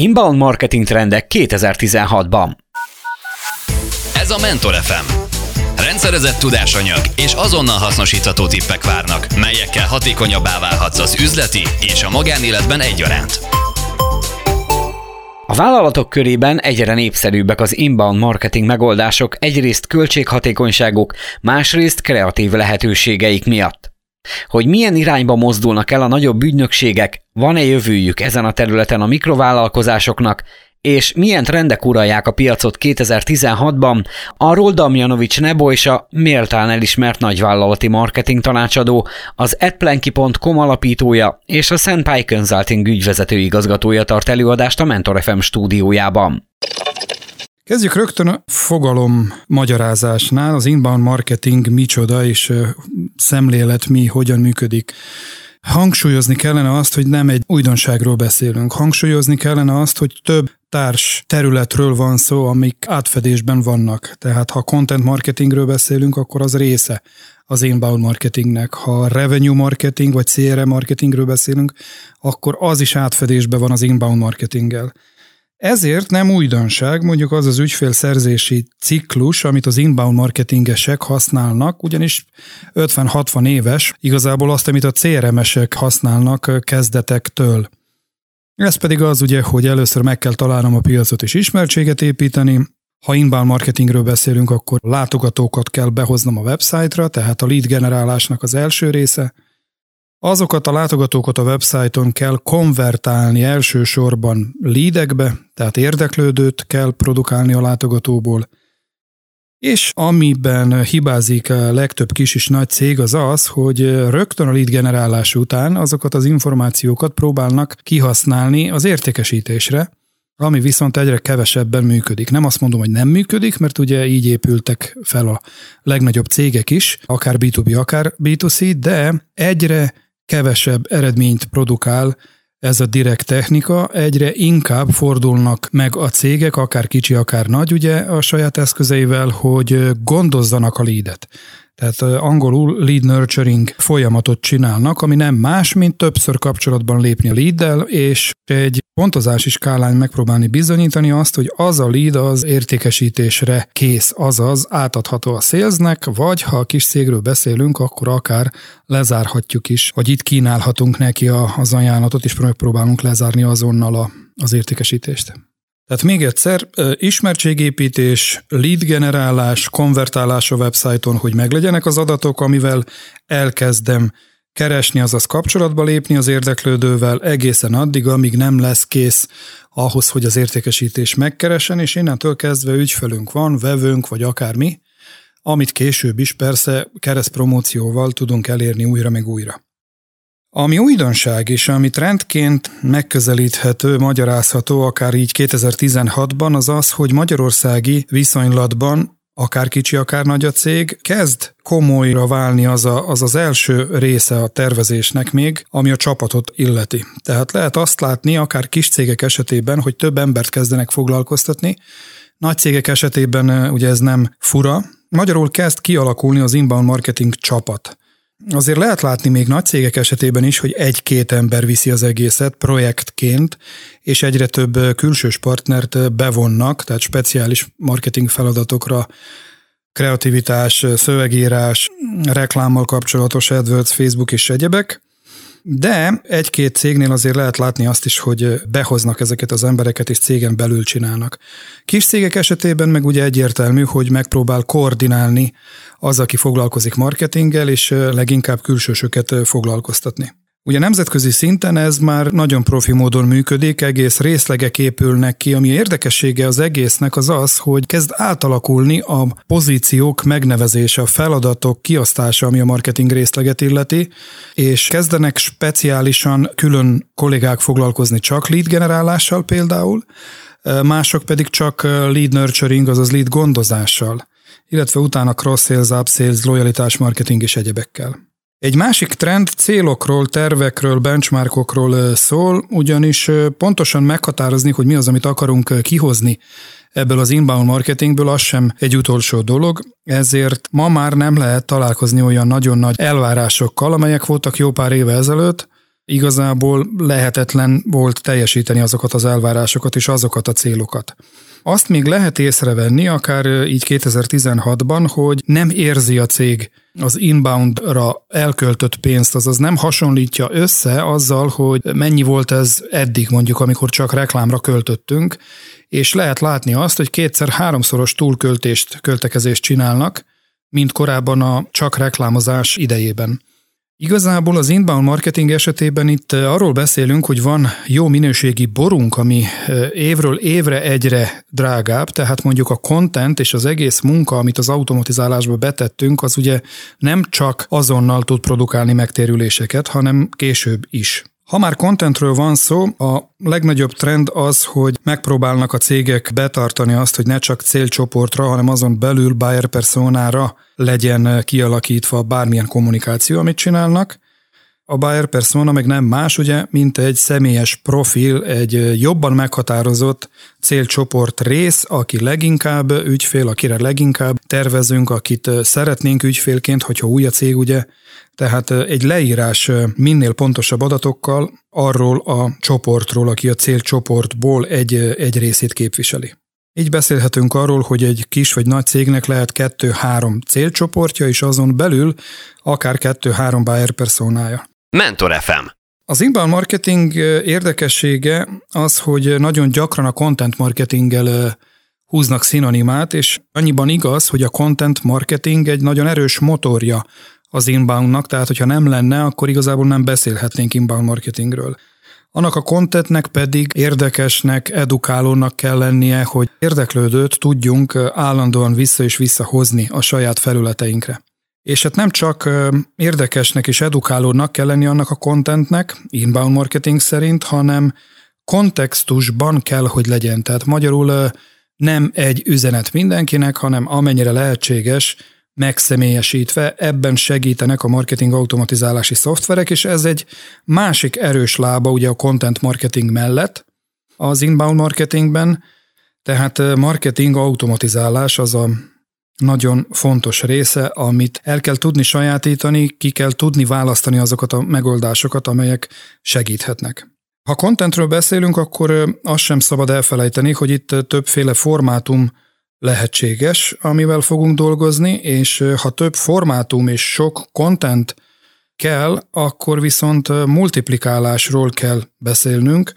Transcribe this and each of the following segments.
Inbound marketing trendek 2016-ban. Ez a Mentor FM. Rendszerezett tudásanyag és azonnal hasznosítható tippek várnak, melyekkel hatékonyabbá válhatsz az üzleti és a magánéletben egyaránt. A vállalatok körében egyre népszerűbbek az inbound marketing megoldások egyrészt költséghatékonyságuk, másrészt kreatív lehetőségeik miatt. Hogy milyen irányba mozdulnak el a nagyobb ügynökségek, van-e jövőjük ezen a területen a mikrovállalkozásoknak, és milyen trendek uralják a piacot 2016-ban, arról Damjanovics Nebojsa, méltán elismert nagyvállalati marketing tanácsadó, az adplanki.com alapítója és a Senpai Consulting ügyvezető igazgatója tart előadást a Mentor FM stúdiójában. Kezdjük rögtön a fogalom magyarázásnál, az inbound marketing micsoda és szemlélet mi, hogyan működik. Hangsúlyozni kellene azt, hogy nem egy újdonságról beszélünk. Hangsúlyozni kellene azt, hogy több társ területről van szó, amik átfedésben vannak. Tehát ha content marketingről beszélünk, akkor az része az inbound marketingnek. Ha revenue marketing vagy CRM marketingről beszélünk, akkor az is átfedésben van az inbound marketinggel. Ezért nem újdonság mondjuk az az ügyfélszerzési ciklus, amit az inbound marketingesek használnak, ugyanis 50-60 éves, igazából azt, amit a CRM-esek használnak kezdetektől. Ez pedig az ugye, hogy először meg kell találnom a piacot és ismertséget építeni, ha inbound marketingről beszélünk, akkor látogatókat kell behoznom a website-ra, tehát a lead generálásnak az első része. Azokat a látogatókat a websájton kell konvertálni elsősorban leadekbe, tehát érdeklődőt kell produkálni a látogatóból, és amiben hibázik a legtöbb kis és nagy cég az az, hogy rögtön a lead generálás után azokat az információkat próbálnak kihasználni az értékesítésre, ami viszont egyre kevesebben működik. Nem azt mondom, hogy nem működik, mert ugye így épültek fel a legnagyobb cégek is, akár B2B, akár B2C, de egyre kevesebb eredményt produkál ez a direkt technika, egyre inkább fordulnak meg a cégek, akár kicsi, akár nagy, ugye a saját eszközeivel, hogy gondozzanak a leadet. Tehát angolul lead nurturing folyamatot csinálnak, ami nem más, mint többször kapcsolatban lépni a leaddel, és egy pontozási skálán megpróbálni bizonyítani azt, hogy az a lead az értékesítésre kész, azaz átadható a szélznek, vagy ha a kis cégről beszélünk, akkor akár lezárhatjuk is, vagy itt kínálhatunk neki az ajánlatot, és megpróbálunk lezárni azonnal a, az értékesítést. Tehát még egyszer, ismertségépítés, lead generálás, konvertálás a websájton, hogy meglegyenek az adatok, amivel elkezdem keresni, azaz kapcsolatba lépni az érdeklődővel egészen addig, amíg nem lesz kész ahhoz, hogy az értékesítés megkeresen, és innentől kezdve ügyfelünk van, vevőnk, vagy akármi, amit később is persze keresztpromócióval tudunk elérni újra meg újra. Ami újdonság és ami trendként megközelíthető, magyarázható akár így 2016-ban, az az, hogy magyarországi viszonylatban akár kicsi, akár nagy a cég, kezd komolyra válni az, a, az az első része a tervezésnek még, ami a csapatot illeti. Tehát lehet azt látni, akár kis cégek esetében, hogy több embert kezdenek foglalkoztatni, nagy cégek esetében ugye ez nem fura, magyarul kezd kialakulni az inbound marketing csapat. Azért lehet látni még nagy cégek esetében is, hogy egy-két ember viszi az egészet projektként, és egyre több külsős partnert bevonnak, tehát speciális marketing feladatokra, kreativitás, szövegírás, reklámmal kapcsolatos AdWords, Facebook és egyebek. De egy-két cégnél azért lehet látni azt is, hogy behoznak ezeket az embereket, és cégen belül csinálnak. Kis cégek esetében meg ugye egyértelmű, hogy megpróbál koordinálni az, aki foglalkozik marketinggel, és leginkább külsősöket foglalkoztatni. Ugye nemzetközi szinten ez már nagyon profi módon működik, egész részlegek épülnek ki, ami érdekessége az egésznek az az, hogy kezd átalakulni a pozíciók megnevezése, a feladatok kiosztása, ami a marketing részleget illeti, és kezdenek speciálisan külön kollégák foglalkozni csak lead generálással például, mások pedig csak lead nurturing, azaz lead gondozással, illetve utána cross-sales, up-sales, lojalitás marketing és egyebekkel. Egy másik trend célokról, tervekről, benchmarkokról szól, ugyanis pontosan meghatározni, hogy mi az, amit akarunk kihozni ebből az inbound marketingből, az sem egy utolsó dolog, ezért ma már nem lehet találkozni olyan nagyon nagy elvárásokkal, amelyek voltak jó pár éve ezelőtt, igazából lehetetlen volt teljesíteni azokat az elvárásokat és azokat a célokat. Azt még lehet észrevenni, akár így 2016-ban, hogy nem érzi a cég az inboundra elköltött pénzt, azaz nem hasonlítja össze azzal, hogy mennyi volt ez eddig mondjuk, amikor csak reklámra költöttünk, és lehet látni azt, hogy kétszer-háromszoros túlköltést, költekezést csinálnak, mint korábban a csak reklámozás idejében. Igazából az inbound marketing esetében itt eh, arról beszélünk, hogy van jó minőségi borunk, ami eh, évről évre egyre drágább, tehát mondjuk a content és az egész munka, amit az automatizálásba betettünk, az ugye nem csak azonnal tud produkálni megtérüléseket, hanem később is. Ha már contentről van szó, a legnagyobb trend az, hogy megpróbálnak a cégek betartani azt, hogy ne csak célcsoportra, hanem azon belül buyer personára legyen kialakítva bármilyen kommunikáció, amit csinálnak. A buyer persona meg nem más, ugye, mint egy személyes profil, egy jobban meghatározott célcsoport rész, aki leginkább ügyfél, akire leginkább tervezünk, akit szeretnénk ügyfélként, hogyha új a cég, ugye, tehát egy leírás minél pontosabb adatokkal arról a csoportról, aki a célcsoportból egy, egy részét képviseli. Így beszélhetünk arról, hogy egy kis vagy nagy cégnek lehet kettő-három célcsoportja, és azon belül akár kettő-három buyer personája. Mentor FM. Az inbound marketing érdekessége az, hogy nagyon gyakran a content marketinggel húznak szinonimát, és annyiban igaz, hogy a content marketing egy nagyon erős motorja az inboundnak, tehát hogyha nem lenne, akkor igazából nem beszélhetnénk inbound marketingről. Annak a contentnek pedig érdekesnek, edukálónak kell lennie, hogy érdeklődőt tudjunk állandóan vissza és visszahozni a saját felületeinkre. És hát nem csak érdekesnek és edukálónak kell lenni annak a contentnek, inbound marketing szerint, hanem kontextusban kell, hogy legyen. Tehát magyarul nem egy üzenet mindenkinek, hanem amennyire lehetséges, megszemélyesítve, ebben segítenek a marketing automatizálási szoftverek, és ez egy másik erős lába ugye a content marketing mellett az inbound marketingben, tehát marketing automatizálás az a nagyon fontos része, amit el kell tudni sajátítani, ki kell tudni választani azokat a megoldásokat, amelyek segíthetnek. Ha contentről beszélünk, akkor azt sem szabad elfelejteni, hogy itt többféle formátum lehetséges, amivel fogunk dolgozni, és ha több formátum és sok content kell, akkor viszont multiplikálásról kell beszélnünk,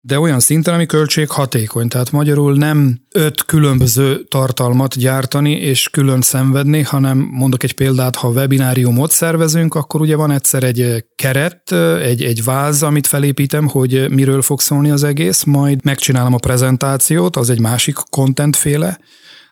de olyan szinten, ami költség hatékony. Tehát magyarul nem öt különböző tartalmat gyártani és külön szenvedni, hanem mondok egy példát, ha webináriumot szervezünk, akkor ugye van egyszer egy keret, egy, egy váz, amit felépítem, hogy miről fog szólni az egész, majd megcsinálom a prezentációt, az egy másik content féle,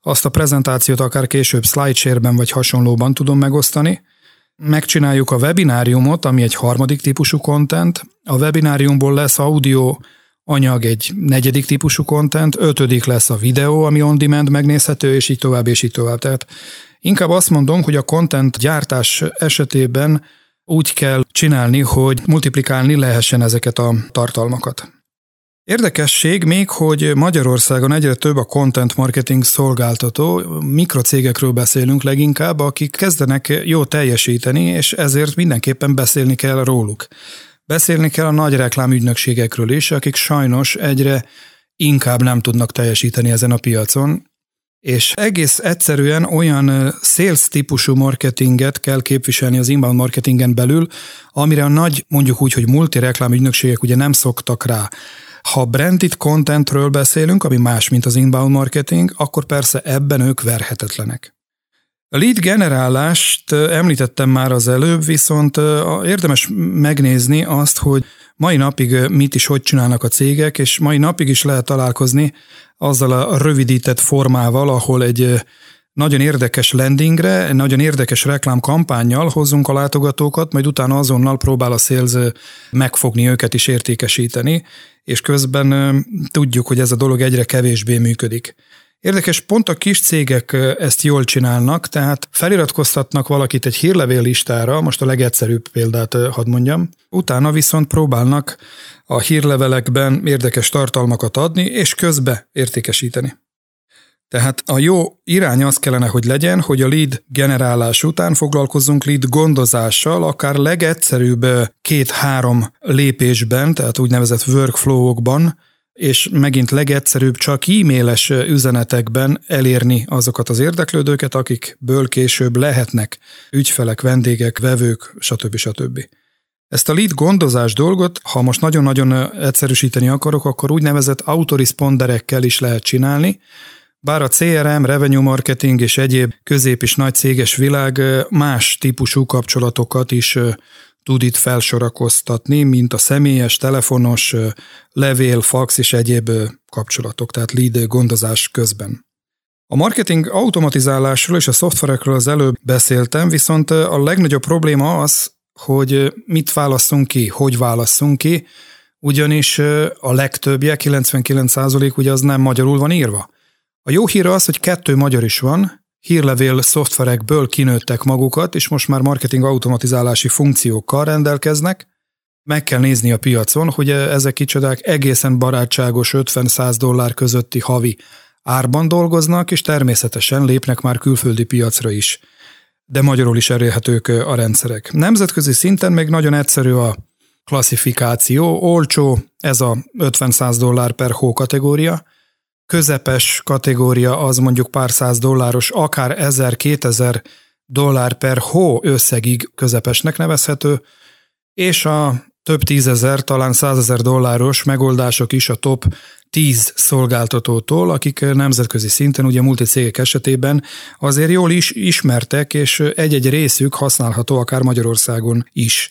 azt a prezentációt akár később slideshare-ben vagy hasonlóban tudom megosztani, megcsináljuk a webináriumot, ami egy harmadik típusú content, a webináriumból lesz audio anyag egy negyedik típusú content, ötödik lesz a videó, ami on demand megnézhető, és így tovább, és így tovább. Tehát inkább azt mondom, hogy a content gyártás esetében úgy kell csinálni, hogy multiplikálni lehessen ezeket a tartalmakat. Érdekesség még, hogy Magyarországon egyre több a content marketing szolgáltató, mikrocégekről beszélünk leginkább, akik kezdenek jó teljesíteni, és ezért mindenképpen beszélni kell róluk. Beszélni kell a nagy reklámügynökségekről is, akik sajnos egyre inkább nem tudnak teljesíteni ezen a piacon, és egész egyszerűen olyan sales típusú marketinget kell képviselni az inbound marketingen belül, amire a nagy, mondjuk úgy, hogy multi reklámügynökségek ugye nem szoktak rá. Ha branded contentről beszélünk, ami más, mint az inbound marketing, akkor persze ebben ők verhetetlenek. A lead generálást említettem már az előbb, viszont érdemes megnézni azt, hogy mai napig mit is hogy csinálnak a cégek, és mai napig is lehet találkozni azzal a rövidített formával, ahol egy nagyon érdekes landingre, egy nagyon érdekes reklámkampányjal hozzunk a látogatókat, majd utána azonnal próbál a sales megfogni őket és értékesíteni, és közben tudjuk, hogy ez a dolog egyre kevésbé működik. Érdekes, pont a kis cégek ezt jól csinálnak, tehát feliratkoztatnak valakit egy hírlevél listára, most a legegyszerűbb példát hadd mondjam, utána viszont próbálnak a hírlevelekben érdekes tartalmakat adni, és közbe értékesíteni. Tehát a jó irány az kellene, hogy legyen, hogy a lead generálás után foglalkozzunk lead gondozással, akár legegyszerűbb két-három lépésben, tehát úgynevezett workflow-okban, és megint legegyszerűbb csak e-mailes üzenetekben elérni azokat az érdeklődőket, akikből később lehetnek ügyfelek, vendégek, vevők, stb. stb. Ezt a lead gondozás dolgot, ha most nagyon-nagyon egyszerűsíteni akarok, akkor úgynevezett autoresponderekkel is lehet csinálni, bár a CRM, revenue marketing és egyéb közép- és nagy céges világ más típusú kapcsolatokat is tud itt felsorakoztatni, mint a személyes, telefonos, levél, fax és egyéb kapcsolatok, tehát lead gondozás közben. A marketing automatizálásról és a szoftverekről az előbb beszéltem, viszont a legnagyobb probléma az, hogy mit válasszunk ki, hogy válasszunk ki, ugyanis a legtöbbje, 99% ugye az nem magyarul van írva. A jó hír az, hogy kettő magyar is van, hírlevél szoftverekből kinőttek magukat, és most már marketing automatizálási funkciókkal rendelkeznek. Meg kell nézni a piacon, hogy ezek kicsodák egészen barátságos 50-100 dollár közötti havi árban dolgoznak, és természetesen lépnek már külföldi piacra is. De magyarul is elérhetők a rendszerek. Nemzetközi szinten még nagyon egyszerű a klasszifikáció, olcsó, ez a 50-100 dollár per hó kategória, közepes kategória az mondjuk pár száz dolláros, akár 1000-2000 dollár per hó összegig közepesnek nevezhető, és a több tízezer, talán százezer dolláros megoldások is a top 10 szolgáltatótól, akik nemzetközi szinten, ugye multicégek esetében azért jól is ismertek, és egy-egy részük használható akár Magyarországon is.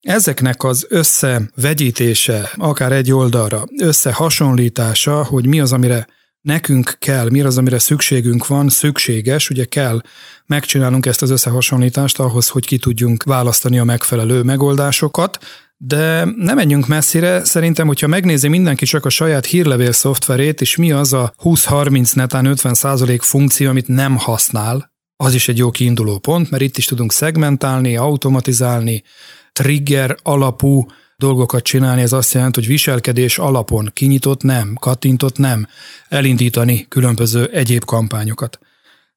Ezeknek az összevegyítése, akár egy oldalra, összehasonlítása, hogy mi az, amire nekünk kell, mi az, amire szükségünk van, szükséges, ugye kell megcsinálnunk ezt az összehasonlítást ahhoz, hogy ki tudjunk választani a megfelelő megoldásokat, de nem menjünk messzire, szerintem, hogyha megnézi mindenki csak a saját hírlevél szoftverét, és mi az a 20-30, netán 50 százalék funkció, amit nem használ, az is egy jó kiinduló pont, mert itt is tudunk szegmentálni, automatizálni, trigger alapú dolgokat csinálni, ez azt jelenti, hogy viselkedés alapon kinyitott nem, kattintott nem, elindítani különböző egyéb kampányokat.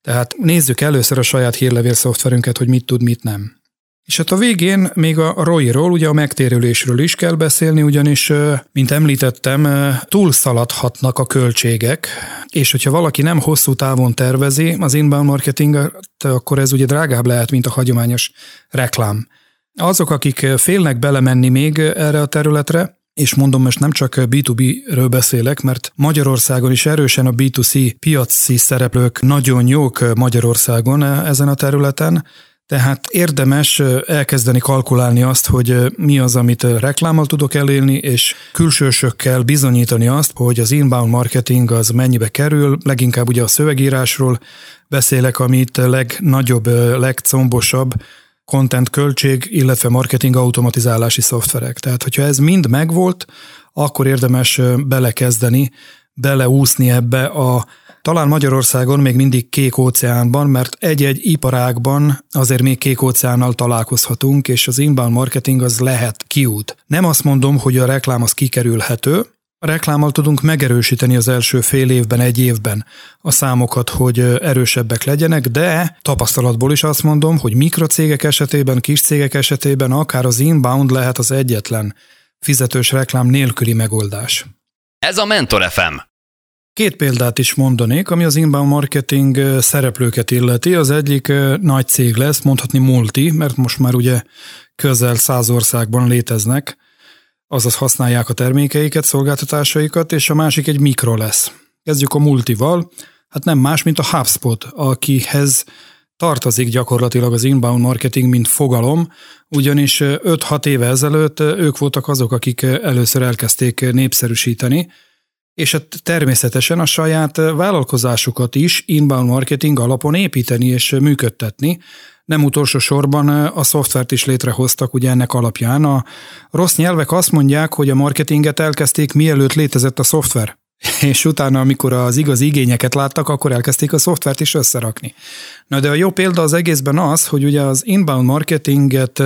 Tehát nézzük először a saját hírlevél szoftverünket, hogy mit tud, mit nem. És hát a végén még a ROI-ról, ugye a megtérülésről is kell beszélni, ugyanis, mint említettem, túlszaladhatnak a költségek, és hogyha valaki nem hosszú távon tervezi az inbound marketing, akkor ez ugye drágább lehet, mint a hagyományos reklám. Azok, akik félnek belemenni még erre a területre, és mondom, most nem csak B2B-ről beszélek, mert Magyarországon is erősen a B2C piaci szereplők nagyon jók Magyarországon ezen a területen, tehát érdemes elkezdeni kalkulálni azt, hogy mi az, amit reklámmal tudok elérni, és külsősökkel bizonyítani azt, hogy az inbound marketing az mennyibe kerül, leginkább ugye a szövegírásról beszélek, amit legnagyobb, legcombosabb content költség, illetve marketing automatizálási szoftverek. Tehát, hogyha ez mind megvolt, akkor érdemes belekezdeni, beleúszni ebbe a talán Magyarországon még mindig kék óceánban, mert egy-egy iparágban azért még kék óceánnal találkozhatunk, és az inbound marketing az lehet kiút. Nem azt mondom, hogy a reklám az kikerülhető, a reklámmal tudunk megerősíteni az első fél évben, egy évben a számokat, hogy erősebbek legyenek, de tapasztalatból is azt mondom, hogy mikrocégek esetében, kis cégek esetében akár az inbound lehet az egyetlen fizetős reklám nélküli megoldás. Ez a Mentor FM. Két példát is mondanék, ami az inbound marketing szereplőket illeti. Az egyik nagy cég lesz, mondhatni multi, mert most már ugye közel száz országban léteznek azaz használják a termékeiket, szolgáltatásaikat, és a másik egy mikro lesz. Kezdjük a multival, hát nem más, mint a HubSpot, akihez tartozik gyakorlatilag az inbound marketing, mint fogalom, ugyanis 5-6 éve ezelőtt ők voltak azok, akik először elkezdték népszerűsíteni, és hát természetesen a saját vállalkozásukat is inbound marketing alapon építeni és működtetni, nem utolsó sorban a szoftvert is létrehoztak ugye ennek alapján. A rossz nyelvek azt mondják, hogy a marketinget elkezdték mielőtt létezett a szoftver. És utána, amikor az igaz igényeket láttak, akkor elkezdték a szoftvert is összerakni. Na de a jó példa az egészben az, hogy ugye az inbound marketinget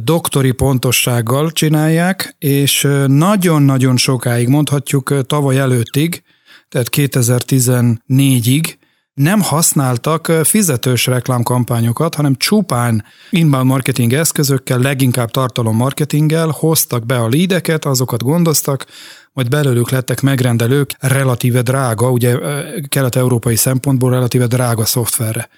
doktori pontossággal csinálják, és nagyon-nagyon sokáig, mondhatjuk tavaly előttig, tehát 2014-ig nem használtak fizetős reklámkampányokat, hanem csupán inbound marketing eszközökkel, leginkább tartalommarketinggel hoztak be a lídeket, azokat gondoztak, majd belőlük lettek megrendelők relatíve drága, ugye kelet-európai szempontból relatíve drága szoftverre.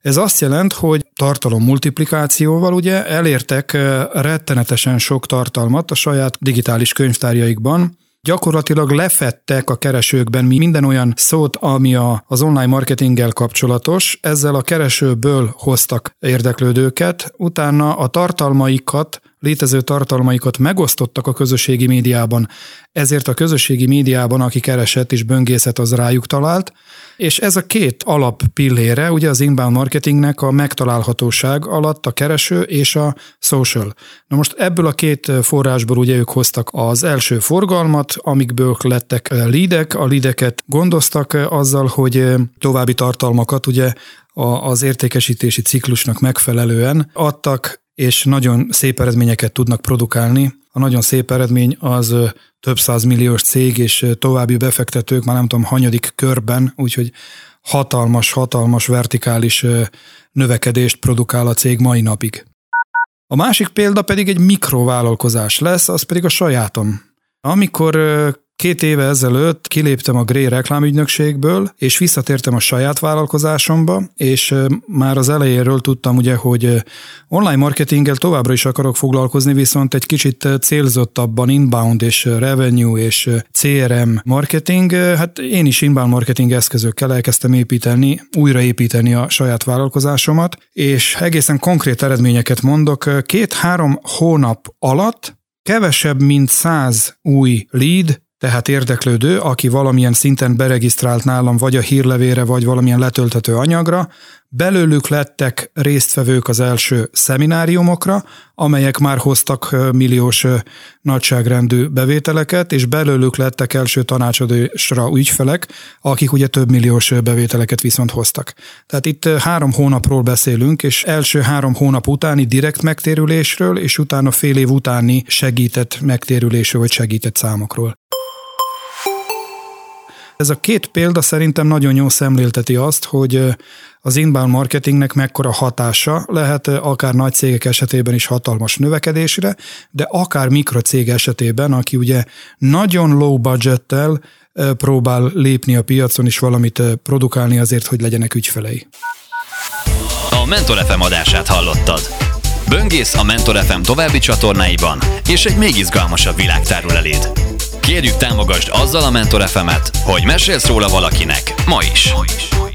Ez azt jelent, hogy tartalom multiplikációval ugye elértek rettenetesen sok tartalmat a saját digitális könyvtárjaikban, gyakorlatilag lefettek a keresőkben minden olyan szót, ami a, az online marketinggel kapcsolatos, ezzel a keresőből hoztak érdeklődőket, utána a tartalmaikat létező tartalmaikat megosztottak a közösségi médiában, ezért a közösségi médiában, aki keresett és böngészet, az rájuk talált, és ez a két alap pillére, ugye az inbound marketingnek a megtalálhatóság alatt a kereső és a social. Na most ebből a két forrásból ugye ők hoztak az első forgalmat, amikből lettek lídek, a lídeket gondoztak azzal, hogy további tartalmakat ugye az értékesítési ciklusnak megfelelően adtak, és nagyon szép eredményeket tudnak produkálni. A nagyon szép eredmény az több milliós cég és további befektetők, már nem tudom, hanyadik körben, úgyhogy hatalmas, hatalmas vertikális növekedést produkál a cég mai napig. A másik példa pedig egy mikrovállalkozás lesz, az pedig a sajátom. Amikor Két éve ezelőtt kiléptem a Grey reklámügynökségből, és visszatértem a saját vállalkozásomba, és már az elejéről tudtam ugye, hogy online marketinggel továbbra is akarok foglalkozni, viszont egy kicsit célzottabban inbound és revenue és CRM marketing, hát én is inbound marketing eszközökkel elkezdtem építeni, újraépíteni a saját vállalkozásomat, és egészen konkrét eredményeket mondok. Két-három hónap alatt kevesebb, mint száz új lead tehát érdeklődő, aki valamilyen szinten beregisztrált nálam, vagy a hírlevére, vagy valamilyen letölthető anyagra, belőlük lettek résztvevők az első szemináriumokra, amelyek már hoztak milliós nagyságrendű bevételeket, és belőlük lettek első tanácsadásra ügyfelek, akik ugye több milliós bevételeket viszont hoztak. Tehát itt három hónapról beszélünk, és első három hónap utáni direkt megtérülésről, és utána fél év utáni segített megtérülésről, vagy segített számokról. Ez a két példa szerintem nagyon jó szemlélteti azt, hogy az inbound marketingnek mekkora hatása lehet akár nagy cégek esetében is hatalmas növekedésre, de akár mikrocég esetében, aki ugye nagyon low budgettel próbál lépni a piacon és valamit produkálni azért, hogy legyenek ügyfelei. A Mentor FM adását hallottad. Böngész a Mentor FM további csatornáiban, és egy még izgalmasabb világ tárul eléd. Kérjük támogasd azzal a Mentor FM-et, hogy mesélsz róla valakinek, ma is. Ma is.